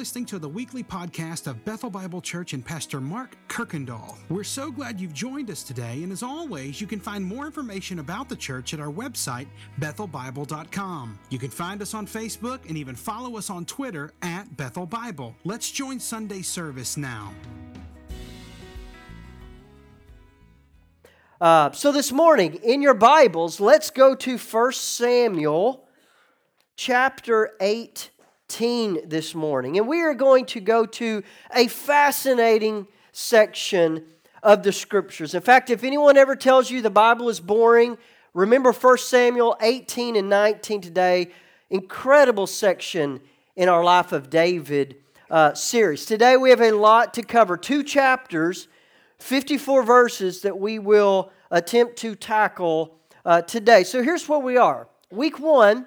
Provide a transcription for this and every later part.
listening to the weekly podcast of Bethel Bible Church and Pastor Mark Kirkendall. We're so glad you've joined us today, and as always, you can find more information about the church at our website, bethelbible.com. You can find us on Facebook and even follow us on Twitter at Bethel Bible. Let's join Sunday service now. Uh, so this morning, in your Bibles, let's go to 1 Samuel chapter 8 18 this morning. And we are going to go to a fascinating section of the scriptures. In fact, if anyone ever tells you the Bible is boring, remember 1 Samuel 18 and 19 today. Incredible section in our Life of David uh, series. Today we have a lot to cover. Two chapters, 54 verses that we will attempt to tackle uh, today. So here's where we are. Week one,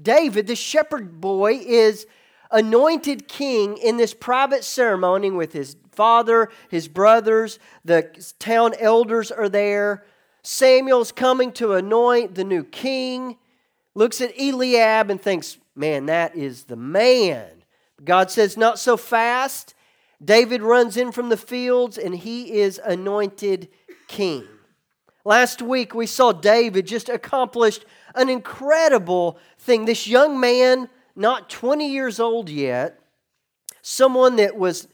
David, the shepherd boy, is anointed king in this private ceremony with his father, his brothers, the town elders are there. Samuel's coming to anoint the new king. Looks at Eliab and thinks, man, that is the man. God says, not so fast. David runs in from the fields and he is anointed king. Last week we saw David just accomplished an incredible thing. This young man, not 20 years old yet, someone that was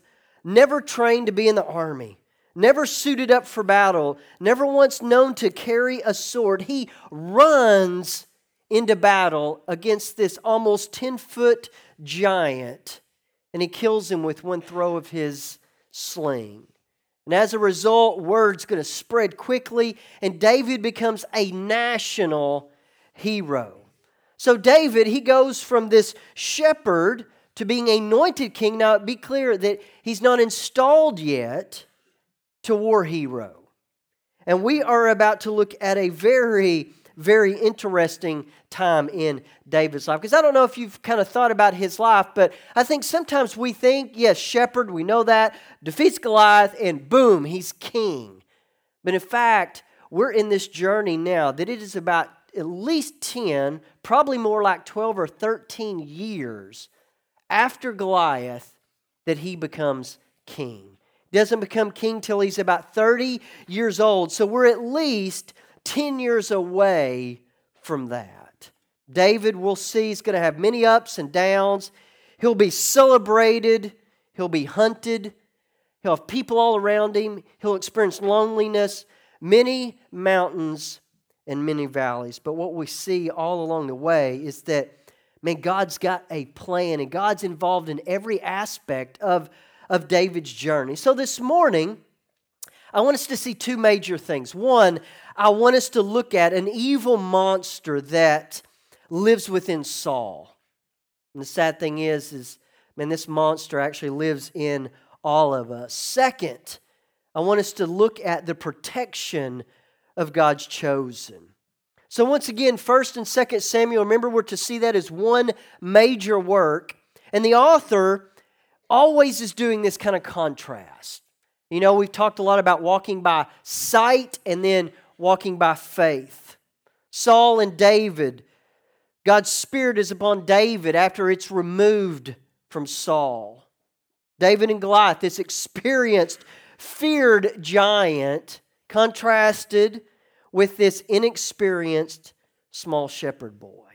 never trained to be in the army, never suited up for battle, never once known to carry a sword, he runs into battle against this almost 10 foot giant and he kills him with one throw of his sling. And as a result, word's going to spread quickly, and David becomes a national hero. So, David, he goes from this shepherd to being anointed king. Now, be clear that he's not installed yet to war hero. And we are about to look at a very, very interesting time in David's life. Because I don't know if you've kind of thought about his life, but I think sometimes we think, yes, shepherd, we know that, defeats Goliath, and boom, he's king. But in fact, we're in this journey now that it is about at least 10, probably more like 12 or 13 years after Goliath that he becomes king. Doesn't become king till he's about 30 years old. So we're at least 10 years away from that. David, we'll see, is going to have many ups and downs. He'll be celebrated, he'll be hunted, he'll have people all around him, he'll experience loneliness, many mountains and many valleys. But what we see all along the way is that, man, God's got a plan and God's involved in every aspect of, of David's journey. So this morning, I want us to see two major things. One, I want us to look at an evil monster that lives within Saul. And the sad thing is, is man, this monster actually lives in all of us. Second, I want us to look at the protection of God's chosen. So once again, 1st and 2nd Samuel, remember we're to see that as one major work. And the author always is doing this kind of contrast. You know, we've talked a lot about walking by sight and then walking by faith. Saul and David, God's Spirit is upon David after it's removed from Saul. David and Goliath, this experienced, feared giant, contrasted with this inexperienced small shepherd boy.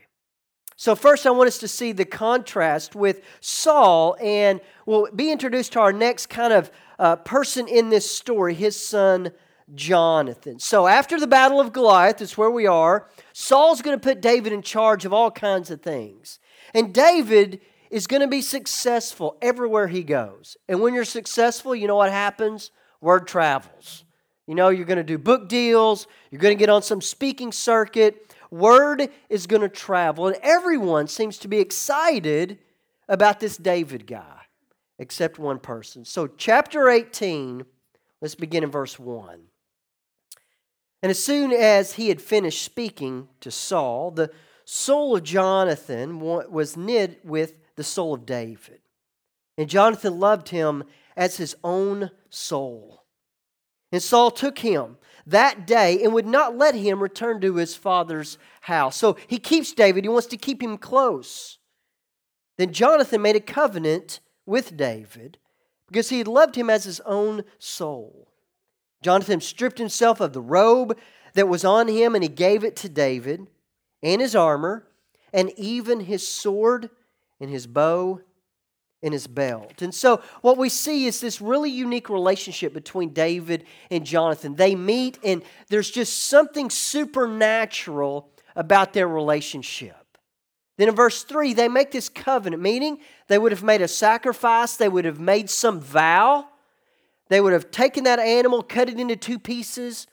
So, first, I want us to see the contrast with Saul, and we'll be introduced to our next kind of uh, person in this story, his son Jonathan. So, after the Battle of Goliath, is where we are, Saul's going to put David in charge of all kinds of things. And David is going to be successful everywhere he goes. And when you're successful, you know what happens? Word travels. You know, you're going to do book deals, you're going to get on some speaking circuit. Word is going to travel, and everyone seems to be excited about this David guy, except one person. So, chapter 18, let's begin in verse 1. And as soon as he had finished speaking to Saul, the soul of Jonathan was knit with the soul of David. And Jonathan loved him as his own soul. And Saul took him that day and would not let him return to his father's house. So he keeps David, he wants to keep him close. Then Jonathan made a covenant with David because he had loved him as his own soul. Jonathan stripped himself of the robe that was on him and he gave it to David and his armor and even his sword and his bow and his belt. And so, what we see is this really unique relationship between David and Jonathan. They meet, and there's just something supernatural about their relationship. Then in verse 3, they make this covenant, meaning they would have made a sacrifice, they would have made some vow, they would have taken that animal, cut it into two pieces,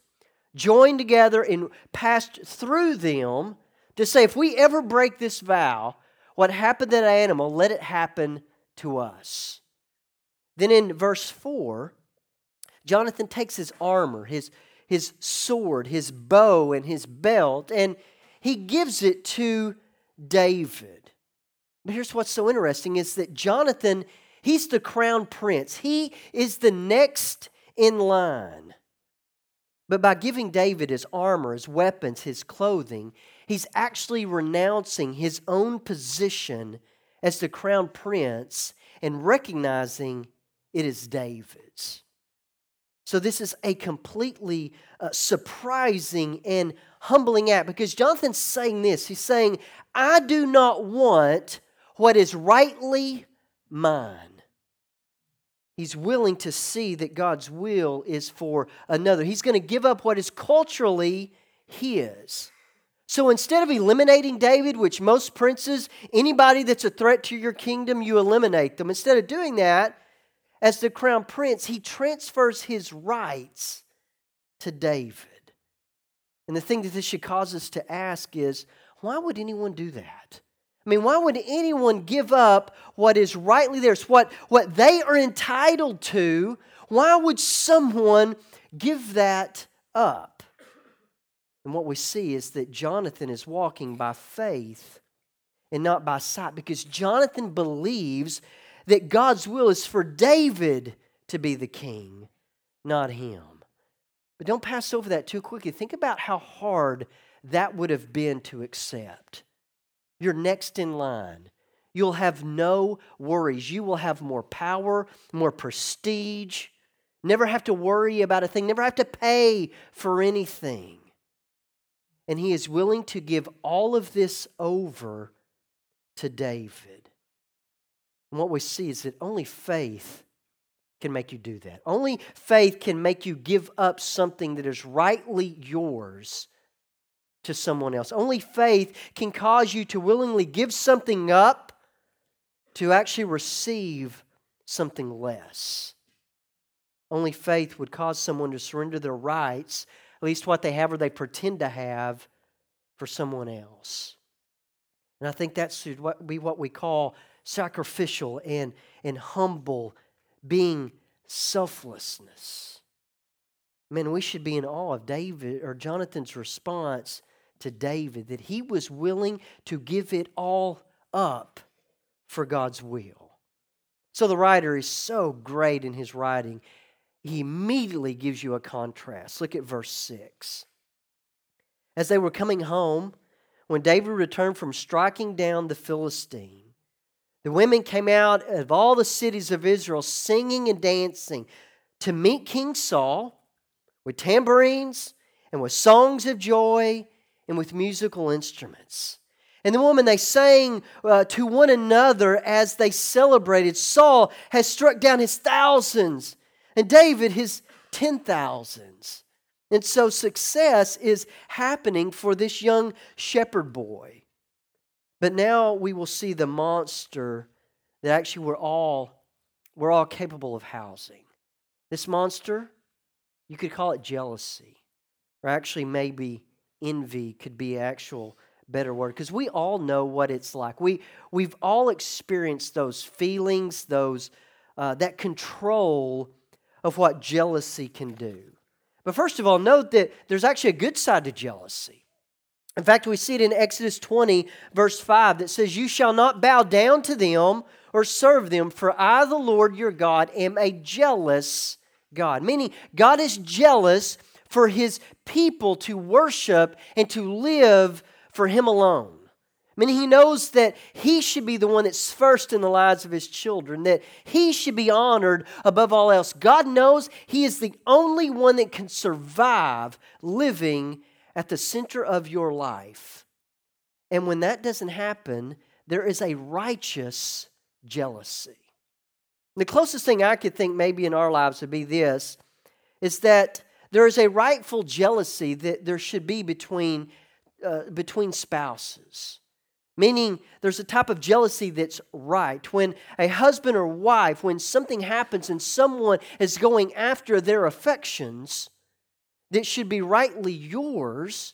joined together, and passed through them to say, if we ever break this vow, what happened to that animal, let it happen to us. Then in verse 4, Jonathan takes his armor, his, his sword, his bow, and his belt, and he gives it to David. But here's what's so interesting is that Jonathan, he's the crown prince. He is the next in line. But by giving David his armor, his weapons, his clothing, he's actually renouncing his own position as the crown prince and recognizing it is David's. So, this is a completely uh, surprising and humbling act because Jonathan's saying this. He's saying, I do not want what is rightly mine. He's willing to see that God's will is for another. He's going to give up what is culturally his. So instead of eliminating David, which most princes, anybody that's a threat to your kingdom, you eliminate them. Instead of doing that, as the crown prince, he transfers his rights to David. And the thing that this should cause us to ask is why would anyone do that? I mean, why would anyone give up what is rightly theirs, what, what they are entitled to? Why would someone give that up? And what we see is that Jonathan is walking by faith and not by sight because Jonathan believes that God's will is for David to be the king, not him. But don't pass over that too quickly. Think about how hard that would have been to accept. You're next in line. You'll have no worries. You will have more power, more prestige. Never have to worry about a thing, never have to pay for anything and he is willing to give all of this over to David. And what we see is that only faith can make you do that. Only faith can make you give up something that is rightly yours to someone else. Only faith can cause you to willingly give something up to actually receive something less. Only faith would cause someone to surrender their rights at least what they have or they pretend to have for someone else. And I think that should be what we call sacrificial and, and humble, being selflessness. Man, we should be in awe of David or Jonathan's response to David that he was willing to give it all up for God's will. So the writer is so great in his writing he immediately gives you a contrast. Look at verse 6. As they were coming home, when David returned from striking down the Philistine, the women came out of all the cities of Israel singing and dancing to meet King Saul with tambourines and with songs of joy and with musical instruments. And the woman, they sang uh, to one another as they celebrated. Saul has struck down his thousands and David his ten thousands. And so success is happening for this young shepherd boy. But now we will see the monster that actually we're all we're all capable of housing. This monster, you could call it jealousy, or actually maybe envy could be actual better word because we all know what it's like. We we've all experienced those feelings, those uh, that control of what jealousy can do. But first of all, note that there's actually a good side to jealousy. In fact, we see it in Exodus 20, verse 5, that says, You shall not bow down to them or serve them, for I, the Lord your God, am a jealous God. Meaning, God is jealous for his people to worship and to live for him alone. I mean, he knows that he should be the one that's first in the lives of his children, that he should be honored above all else. God knows he is the only one that can survive living at the center of your life. And when that doesn't happen, there is a righteous jealousy. The closest thing I could think maybe in our lives would be this is that there is a rightful jealousy that there should be between, uh, between spouses. Meaning, there's a type of jealousy that's right. When a husband or wife, when something happens and someone is going after their affections that should be rightly yours,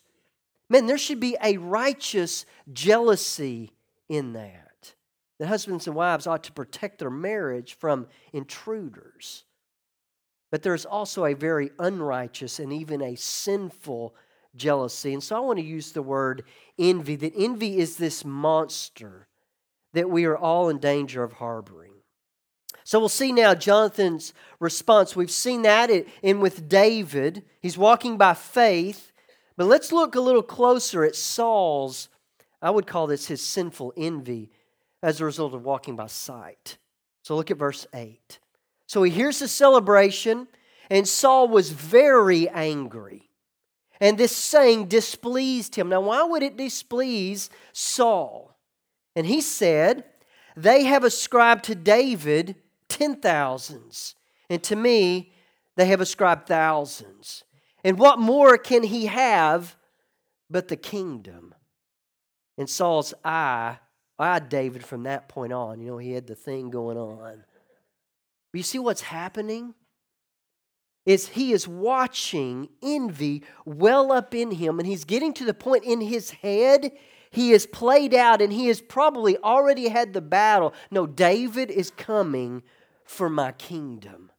man, there should be a righteous jealousy in that. The husbands and wives ought to protect their marriage from intruders. But there's also a very unrighteous and even a sinful jealousy. And so I want to use the word envy, that envy is this monster that we are all in danger of harboring. So we'll see now Jonathan's response. We've seen that in with David. He's walking by faith. But let's look a little closer at Saul's, I would call this his sinful envy as a result of walking by sight. So look at verse 8. So he hears the celebration, and Saul was very angry. And this saying displeased him. Now, why would it displease Saul? And he said, They have ascribed to David ten thousands, and to me they have ascribed thousands. And what more can he have but the kingdom? And Saul's eye eyed David from that point on. You know, he had the thing going on. But you see what's happening? Is he is watching envy well up in him and he's getting to the point in his head he is played out and he has probably already had the battle. No david is coming for my kingdom.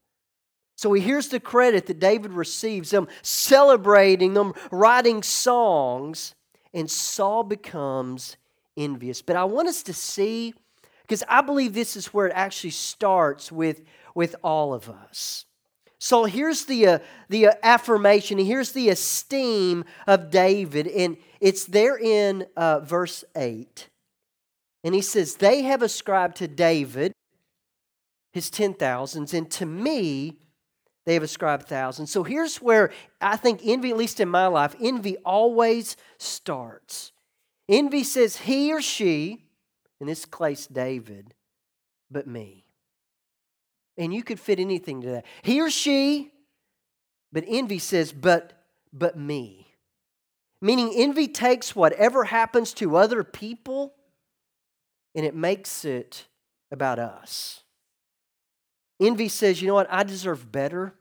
So he hears the credit that david receives them celebrating them writing songs and saul becomes envious. But i want us to see because i believe this is where it actually starts with with all of us so here's the, uh, the uh, affirmation, here's the esteem of David, and it's there in uh, verse 8. And he says, They have ascribed to David his ten thousands, and to me they have ascribed thousands. So here's where I think envy, at least in my life, envy always starts. Envy says he or she, in this case David, but me. And you could fit anything to that. He or she, but envy says, but, but me. Meaning envy takes whatever happens to other people and it makes it about us. Envy says, you know what, I deserve better.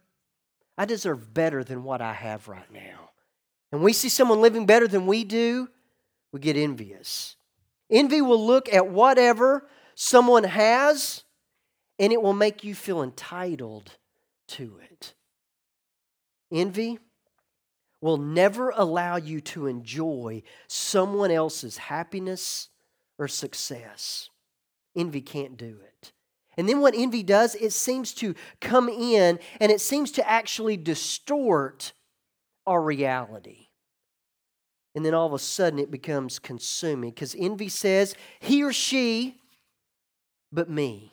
I deserve better than what I have right now. And we see someone living better than we do, we get envious. Envy will look at whatever someone has and it will make you feel entitled to it. Envy will never allow you to enjoy someone else's happiness or success. Envy can't do it. And then what envy does, it seems to come in and it seems to actually distort our reality. And then all of a sudden it becomes consuming because envy says, he or she, but me.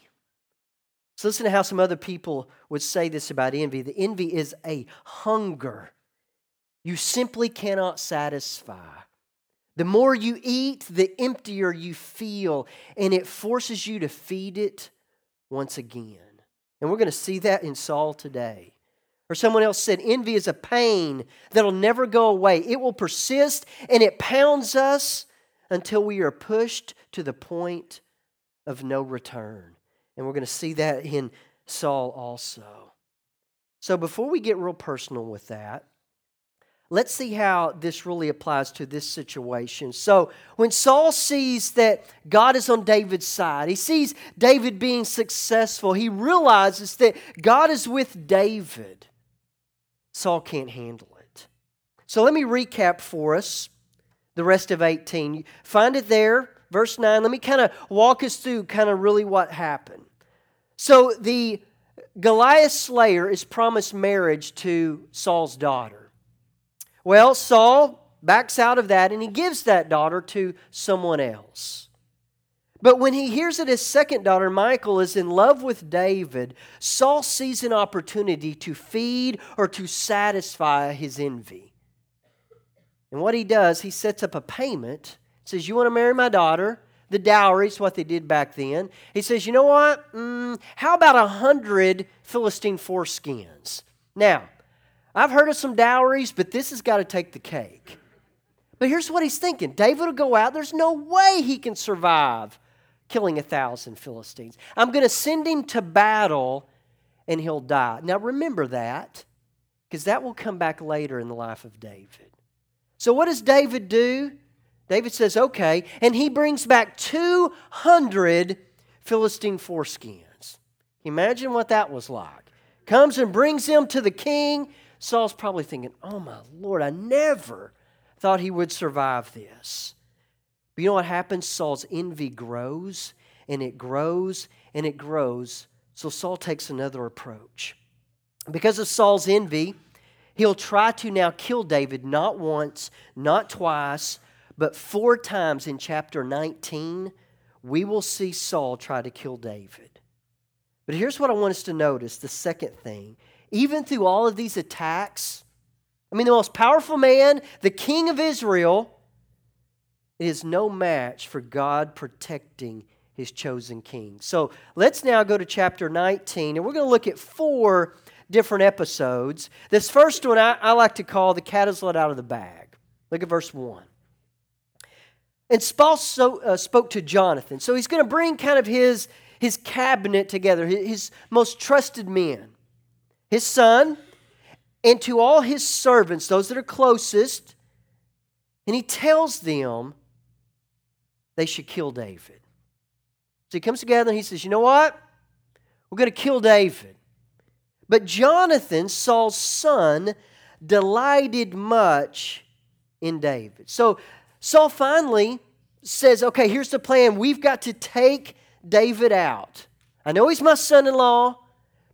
So listen to how some other people would say this about envy. The envy is a hunger you simply cannot satisfy. The more you eat, the emptier you feel, and it forces you to feed it once again. And we're going to see that in Saul today. Or someone else said, envy is a pain that'll never go away. It will persist and it pounds us until we are pushed to the point of no return. And we're going to see that in Saul also. So before we get real personal with that, let's see how this really applies to this situation. So, when Saul sees that God is on David's side, he sees David being successful, he realizes that God is with David. Saul can't handle it. So, let me recap for us the rest of 18. Find it there verse 9, let me kind of walk us through kind of really what happened. So the Goliath slayer is promised marriage to Saul's daughter. Well, Saul backs out of that and he gives that daughter to someone else. But when he hears that his second daughter, Michael, is in love with David, Saul sees an opportunity to feed or to satisfy his envy. And what he does, he sets up a payment, says, You want to marry my daughter? The dowry what they did back then. He says, You know what? Mm, how about a hundred Philistine foreskins? Now, I've heard of some dowries, but this has got to take the cake. But here's what he's thinking David will go out. There's no way he can survive killing a thousand Philistines. I'm going to send him to battle and he'll die. Now remember that because that will come back later in the life of David. So what does David do? David says, okay, and he brings back 200 Philistine foreskins. Imagine what that was like. Comes and brings them to the king. Saul's probably thinking, oh my Lord, I never thought he would survive this. But you know what happens? Saul's envy grows and it grows and it grows. So Saul takes another approach. Because of Saul's envy, he'll try to now kill David not once, not twice, but four times in chapter 19. We will see Saul try to kill David. But here's what I want us to notice the second thing. Even through all of these attacks, I mean, the most powerful man, the king of Israel, is no match for God protecting his chosen king. So let's now go to chapter 19, and we're going to look at four different episodes. This first one I, I like to call The Cat is Let Out of the Bag. Look at verse 1. And Saul so, uh, spoke to Jonathan. So he's going to bring kind of his, his cabinet together, his, his most trusted men, his son, and to all his servants, those that are closest. And he tells them they should kill David. So he comes together and he says, You know what? We're going to kill David. But Jonathan, Saul's son, delighted much in David. So Saul finally says, Okay, here's the plan. We've got to take David out. I know he's my son in law,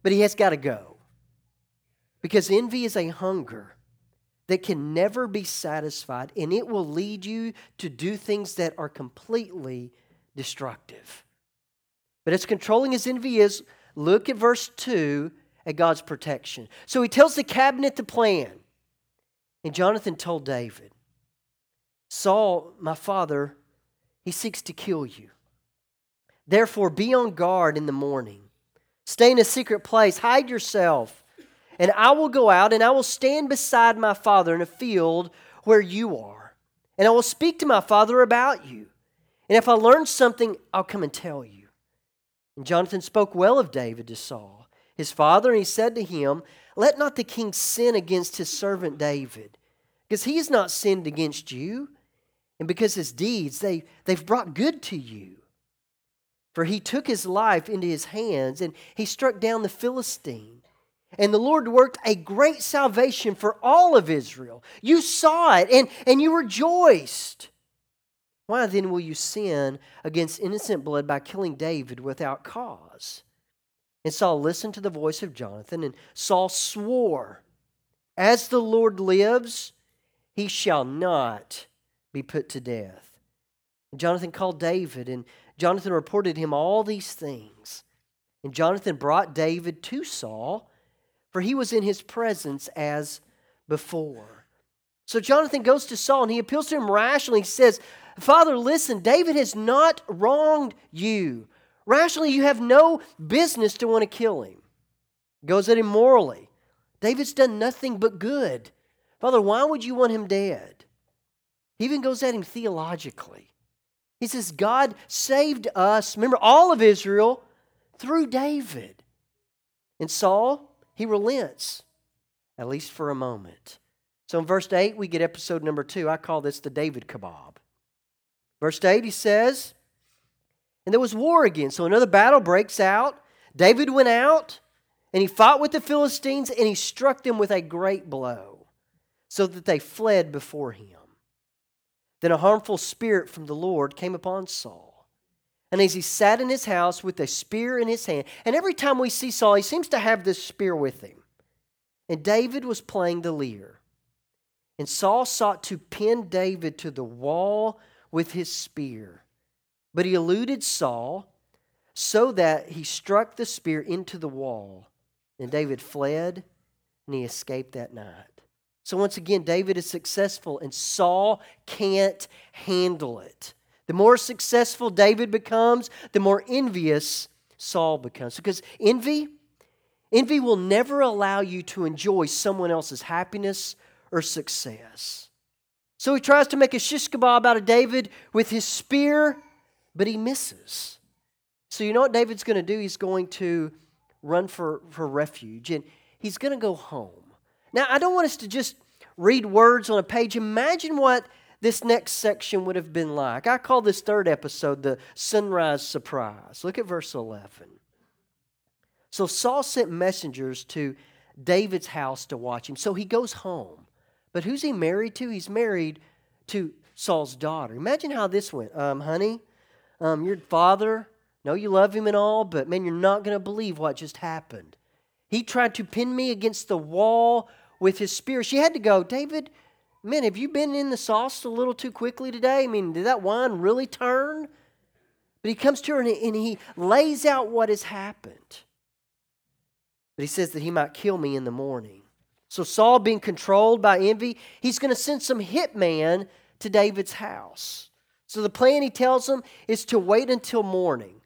but he has got to go. Because envy is a hunger that can never be satisfied, and it will lead you to do things that are completely destructive. But as controlling as envy is, look at verse 2 at God's protection. So he tells the cabinet the plan. And Jonathan told David, Saul, my father, he seeks to kill you. Therefore, be on guard in the morning. Stay in a secret place, hide yourself and I will go out and I will stand beside my father in a field where you are. And I will speak to my father about you. And if I learn something, I'll come and tell you. And Jonathan spoke well of David to Saul, his father, and he said to him, Let not the king sin against his servant David, because he has not sinned against you, and because his deeds they, they've brought good to you. For he took his life into his hands, and he struck down the Philistine and the Lord worked a great salvation for all of Israel. You saw it and, and you rejoiced. Why then will you sin against innocent blood by killing David without cause? And Saul listened to the voice of Jonathan, and Saul swore, As the Lord lives, he shall not be put to death. Jonathan called David, and Jonathan reported him all these things. And Jonathan brought David to Saul for he was in his presence as before. So Jonathan goes to Saul and he appeals to him rationally. He says, Father, listen, David has not wronged you. Rationally, you have no business to want to kill him. Goes at him morally. David's done nothing but good. Father, why would you want him dead? He even goes at him theologically. He says, God saved us, remember, all of Israel through David. And Saul, he relents, at least for a moment. So in verse 8, we get episode number two. I call this the David kebab. Verse 8, he says, And there was war again. So another battle breaks out. David went out and he fought with the Philistines and he struck them with a great blow so that they fled before him. Then a harmful spirit from the Lord came upon Saul and as he sat in his house with a spear in his hand, and every time we see Saul, he seems to have this spear with him. And David was playing the lyre. And Saul sought to pin David to the wall with his spear. But he eluded Saul so that he struck the spear into the wall. And David fled and he escaped that night. So once again, David is successful and Saul can't handle it. The more successful David becomes, the more envious Saul becomes. Because envy, envy will never allow you to enjoy someone else's happiness or success. So he tries to make a shish kebab out of David with his spear, but he misses. So you know what David's going to do? He's going to run for, for refuge and he's going to go home. Now, I don't want us to just read words on a page. Imagine what this next section would have been like. I call this third episode the sunrise surprise. Look at verse 11. So Saul sent messengers to David's house to watch him. So he goes home. But who's he married to? He's married to Saul's daughter. Imagine how this went. Um, honey, um, your father, know you love him and all, but man, you're not going to believe what just happened. He tried to pin me against the wall with his spear. She had to go, David, man, have you been in the sauce a little too quickly today? I mean, did that wine really turn? But he comes to her and he, lays out what has happened. But he says that he might kill me in the morning. So, Saul, being controlled by envy, he's going to send some hitman to David's house. So, the plan he tells him is to wait until morning.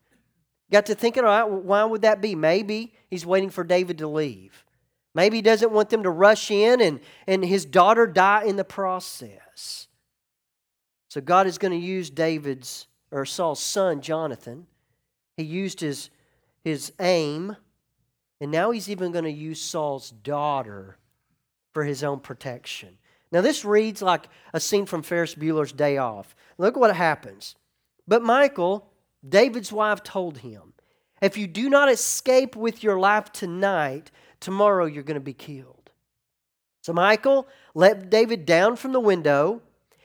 Got to thinking, all right, why would that be? Maybe he's waiting for David to leave. Maybe he doesn't want them to rush in and, and his daughter die in the process. So, God is going to use David's or Saul's son, Jonathan. He used his, his aim, and now he's even going to use Saul's daughter for his own protection. Now, this reads like a scene from Ferris Bueller's Day Off. Look what happens. But Michael, David's wife, told him, If you do not escape with your life tonight, tomorrow you're going to be killed. So Michael let David down from the window,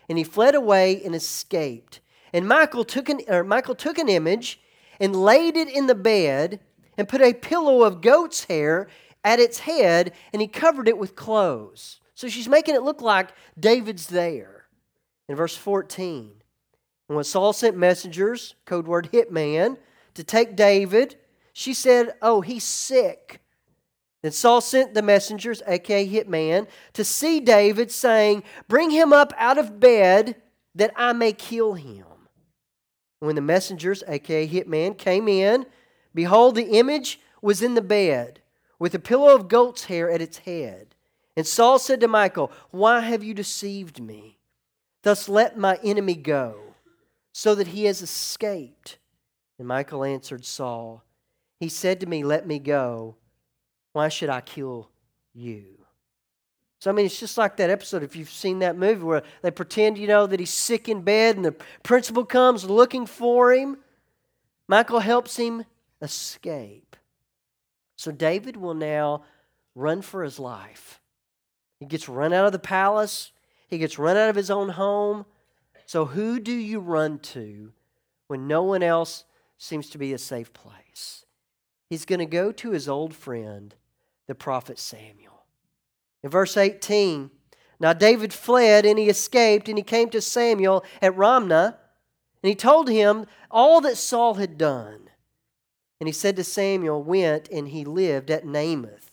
and he fled away and escaped. And Michael took an, or Michal took an image and laid it in the bed and put a pillow of goat's hair at its head, and he covered it with clothes. So she's making it look like David's there. In verse 14, and when Saul sent messengers, code word hitman, to take David, she said, Oh, he's sick. Then Saul sent the messengers, aka hitman, to see David, saying, Bring him up out of bed that I may kill him. When the messengers, aka hitman, came in, behold, the image was in the bed with a pillow of goat's hair at its head. And Saul said to Michael, Why have you deceived me? Thus let my enemy go, so that he has escaped. And Michael answered Saul, He said to me, Let me go. Why should I kill you? So, I mean, it's just like that episode, if you've seen that movie where they pretend, you know, that he's sick in bed and the principal comes looking for him. Michael helps him escape. So David will now run for his life. He gets run out of the palace, he gets run out of his own home. So, who do you run to when no one else seems to be a safe place? He's going to go to his old friend, the prophet Samuel. In verse 18, now David fled and he escaped, and he came to Samuel at Ramah, and he told him all that Saul had done. And he said to Samuel, went and he lived at Namath.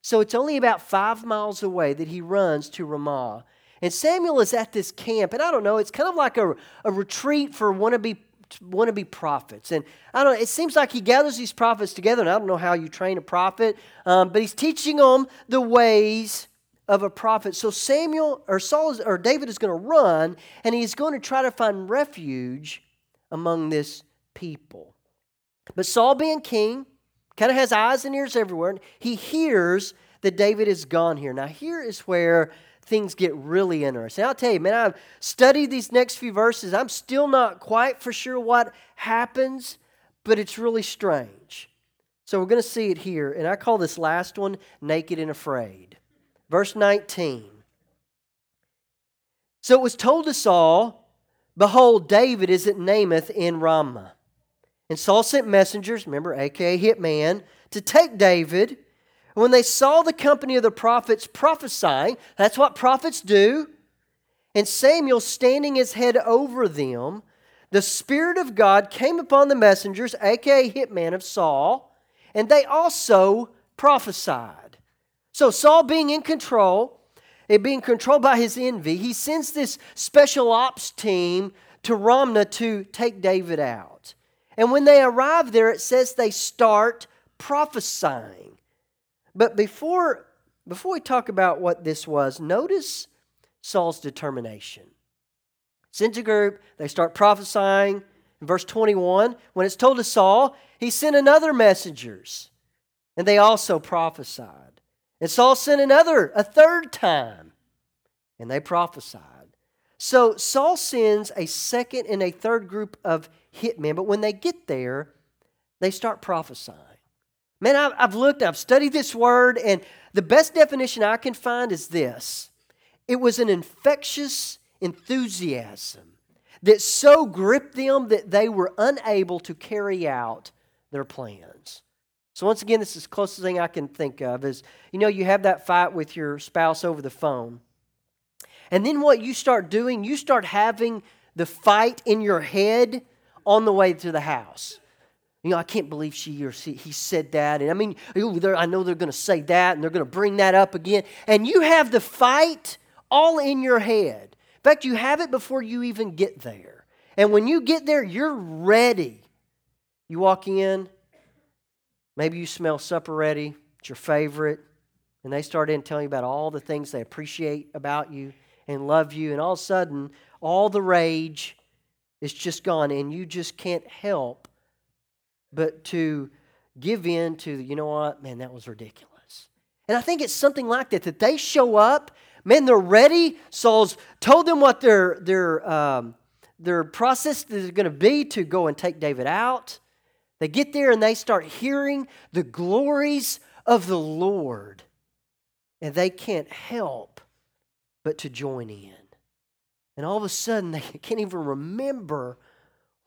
So it's only about five miles away that he runs to Ramah. And Samuel is at this camp, and I don't know, it's kind of like a, a retreat for wannabe wannabe prophets. And I don't know, it seems like he gathers these prophets together, and I don't know how you train a prophet, um, but he's teaching them the ways of a prophet. So Samuel or Saul is, or David is going to run, and he's going to try to find refuge among this people. But Saul, being king, kind of has eyes and ears everywhere. And he hears that David is gone here. Now, here is where things get really interesting. I'll tell you, man, I've studied these next few verses. I'm still not quite for sure what happens, but it's really strange. So we're going to see it here. And I call this last one Naked and Afraid. Verse 19. So it was told to Saul, Behold, David is at Naioth in Ramah. And Saul sent messengers, remember, aka hitman, to take David. When they saw the company of the prophets prophesying, that's what prophets do. and Samuel standing his head over them, the Spirit of God came upon the messengers, aka hitman of Saul, and they also prophesied. So Saul being in control, it being controlled by his envy, he sends this special ops team to Ramah to take David out. And when they arrive there, it says they start prophesying. But before, before we talk about what this was, notice Saul's determination. Sends a group, they start prophesying. In verse 21, when it's told to Saul, he sent another messengers, and they also prophesied. And Saul sent another, a third time, and they prophesied. So Saul sends a second and a third group of hitmen, but when they get there, they start prophesying. Man, I've looked, I've studied this word, and the best definition I can find is this it was an infectious enthusiasm that so gripped them that they were unable to carry out their plans. So, once again, this is the closest thing I can think of is you know, you have that fight with your spouse over the phone. And then what you start doing, you start having the fight in your head on the way to the house. You know, I can't believe she or she, he said that. And I mean, I know they're going to say that and they're going to bring that up again. And you have the fight all in your head. In fact, you have it before you even get there. And when you get there, you're ready. You walk in, maybe you smell supper ready, it's your favorite, and they start in telling you about all the things they appreciate about you and love you, and all of a sudden, all the rage is just gone, and you just can't help but to give in to, you know what, man, that was ridiculous. And I think it's something like that, that they show up Man, they're ready. Saul's told them what their, their, um, their process is going to be to go and take David out. They get there and they start hearing the glories of the Lord. And they can't help but to join in. And all of a sudden, they can't even remember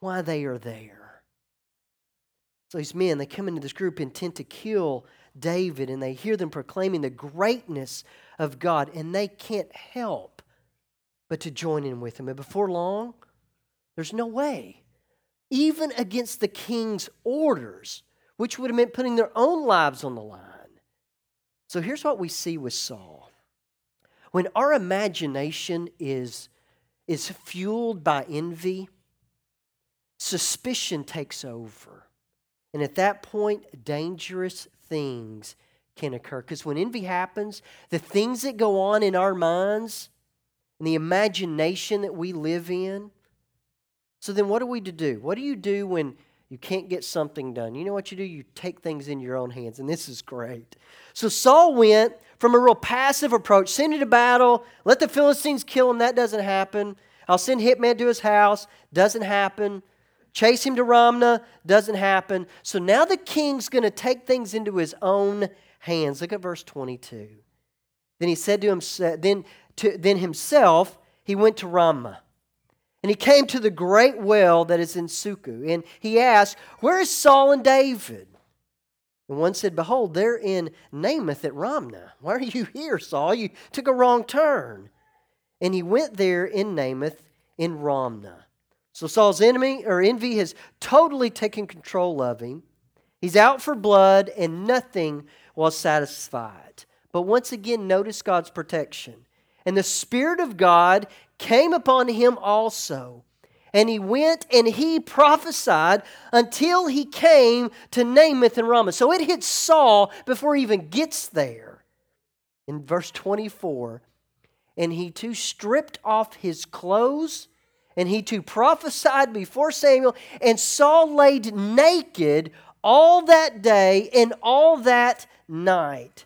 why they are there. So these men, they come into this group intent to kill David, and they hear them proclaiming the greatness of God, and they can't help but to join in with him. And before long, there's no way, even against the king's orders, which would have meant putting their own lives on the line. So here's what we see with Saul. When our imagination is, is fueled by envy, suspicion takes over. And at that point, dangerous things can occur. Because when envy happens, the things that go on in our minds and the imagination that we live in. So then, what are we to do? What do you do when you can't get something done? You know what you do? You take things in your own hands, and this is great. So Saul went from a real passive approach, send him to battle, let the Philistines kill him. That doesn't happen. I'll send hitman to his house. Doesn't happen. Chase him to Ramah. Doesn't happen. So now the king's going to take things into his own hands. Look at verse 22. Then he said to himself, then, to, then himself, he went to Ramah. And he came to the great well that is in Succoth. And he asked, Where is Saul and David? And one said, Behold, they're in Namath at Ramah. Why are you here, Saul? You took a wrong turn. And he went there in Namath in Ramah. So Saul's enemy or envy has totally taken control of him. He's out for blood, and nothing was satisfied. But once again, notice God's protection. And the Spirit of God came upon him also. And he went and he prophesied until he came to Naioth and Ramah. So it hits Saul before he even gets there. In verse 24, and he too stripped off his clothes and he too prophesied before Samuel, and Saul laid naked all that day and all that night.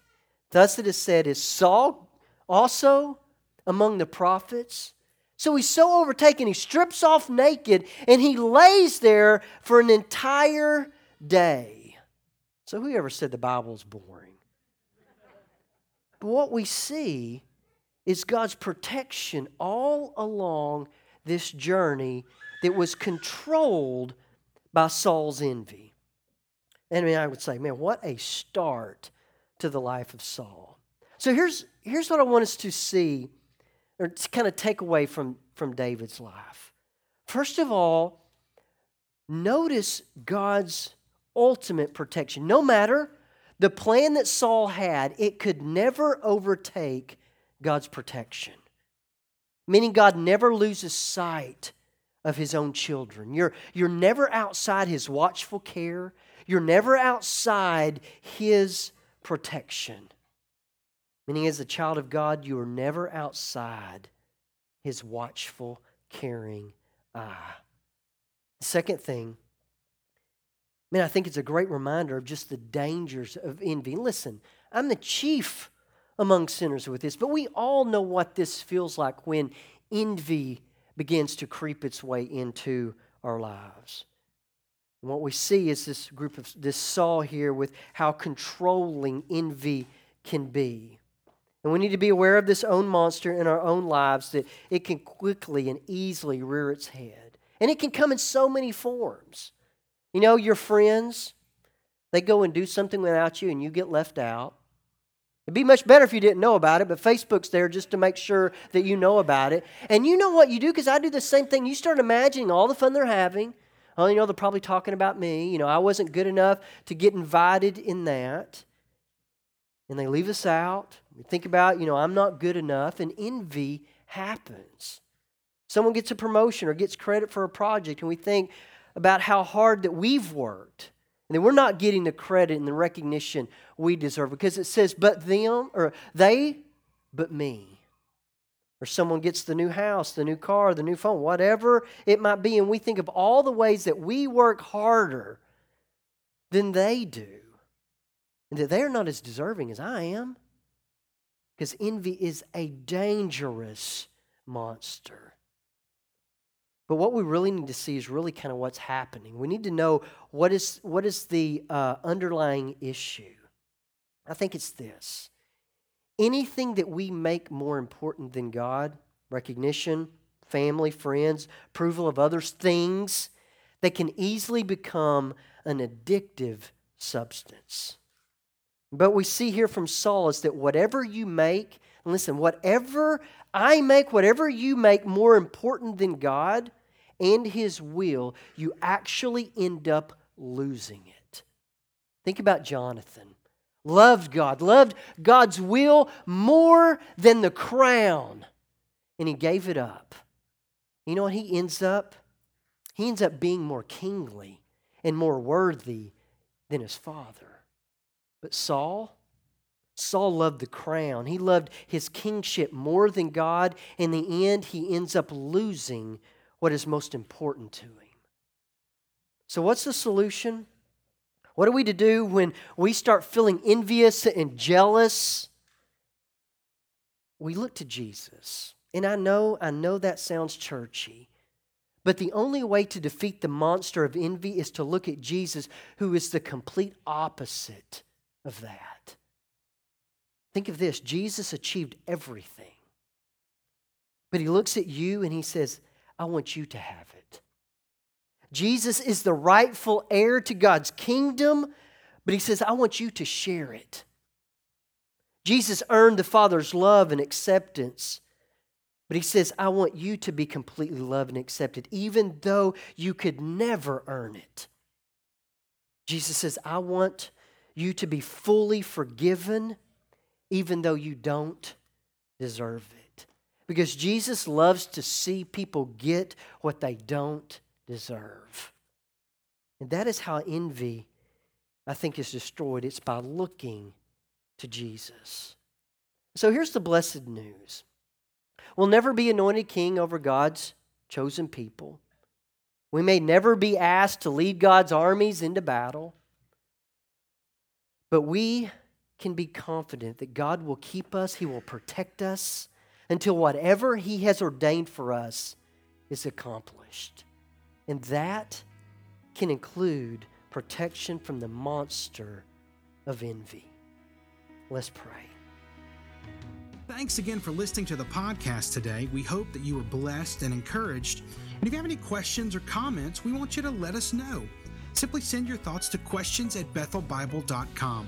Thus it is said, Is Saul also among the prophets? So he's so overtaken, he strips off naked and he lays there for an entire day. So, whoever said the Bible's boring? But what we see is God's protection all along this journey that was controlled by Saul's envy. And I mean, I would say, man, what a start to the life of Saul. So here's, here's what I want us to see or to kind of take away from, from David's life. First of all, notice God's ultimate protection. No matter the plan that Saul had, it could never overtake God's protection. Meaning, God never loses sight of his own children. You're, you're never outside his watchful care, you're never outside his protection. Meaning, as a child of God, you are never outside his watchful, caring eye. The second thing, man, I think it's a great reminder of just the dangers of envy. Listen, I'm the chief among sinners with this, but we all know what this feels like when envy begins to creep its way into our lives. And what we see is this group of this Saul here with how controlling envy can be. And we need to be aware of this own monster in our own lives that it can quickly and easily rear its head. And it can come in so many forms. You know, your friends, they go and do something without you and you get left out. It'd be much better if you didn't know about it, but Facebook's there just to make sure that you know about it. And you know what you do, because I do the same thing. You start imagining all the fun they're having. Oh, you know, they're probably talking about me. You know, I wasn't good enough to get invited in that. And they leave us out. We think about, you know, I'm not good enough, and envy happens. Someone gets a promotion or gets credit for a project, and we think about how hard that we've worked. And then we're not getting the credit and the recognition we deserve because it says, but them, or they, but me. Or someone gets the new house, the new car, the new phone, whatever it might be. And we think of all the ways that we work harder than they do. And that they're not as deserving as I am. Because envy is a dangerous monster. But what we really need to see is really kind of what's happening. We need to know what is, what is the uh, underlying issue. I think it's this anything that we make more important than God, recognition, family, friends, approval of others, things, they can easily become an addictive substance. But we see here from Saul is that whatever you make, listen, whatever I make, whatever you make more important than God and His will, you actually end up losing it. Think about Jonathan. Loved God, loved God's will more than the crown, and he gave it up. You know what he ends up? He ends up being more kingly and more worthy than his father. But Saul, Saul loved the crown. He loved his kingship more than God. In the end, he ends up losing what is most important to him. So, what's the solution? What are we to do when we start feeling envious and jealous? We look to Jesus. And I know, I know that sounds churchy. But the only way to defeat the monster of envy is to look at Jesus, who is the complete opposite of that. Think of this Jesus achieved everything. But he looks at you and he says, I want you to have it. Jesus is the rightful heir to God's kingdom, but he says, I want you to share it. Jesus earned the Father's love and acceptance, but he says, I want you to be completely loved and accepted, even though you could never earn it. Jesus says, I want you to be fully forgiven, even though you don't deserve it. Because Jesus loves to see people get what they don't deserve. And that is how envy, I think, is destroyed. It's by looking to Jesus. So here's the blessed news we'll never be anointed king over God's chosen people. We may never be asked to lead God's armies into battle. But we can be confident that God will keep us, He will protect us until whatever He has ordained for us is accomplished. And that can include protection from the monster of envy. Let's pray. Thanks again for listening to the podcast today. We hope that you were blessed and encouraged. And if you have any questions or comments, we want you to let us know. Simply send your thoughts to questions at bethelbible.com.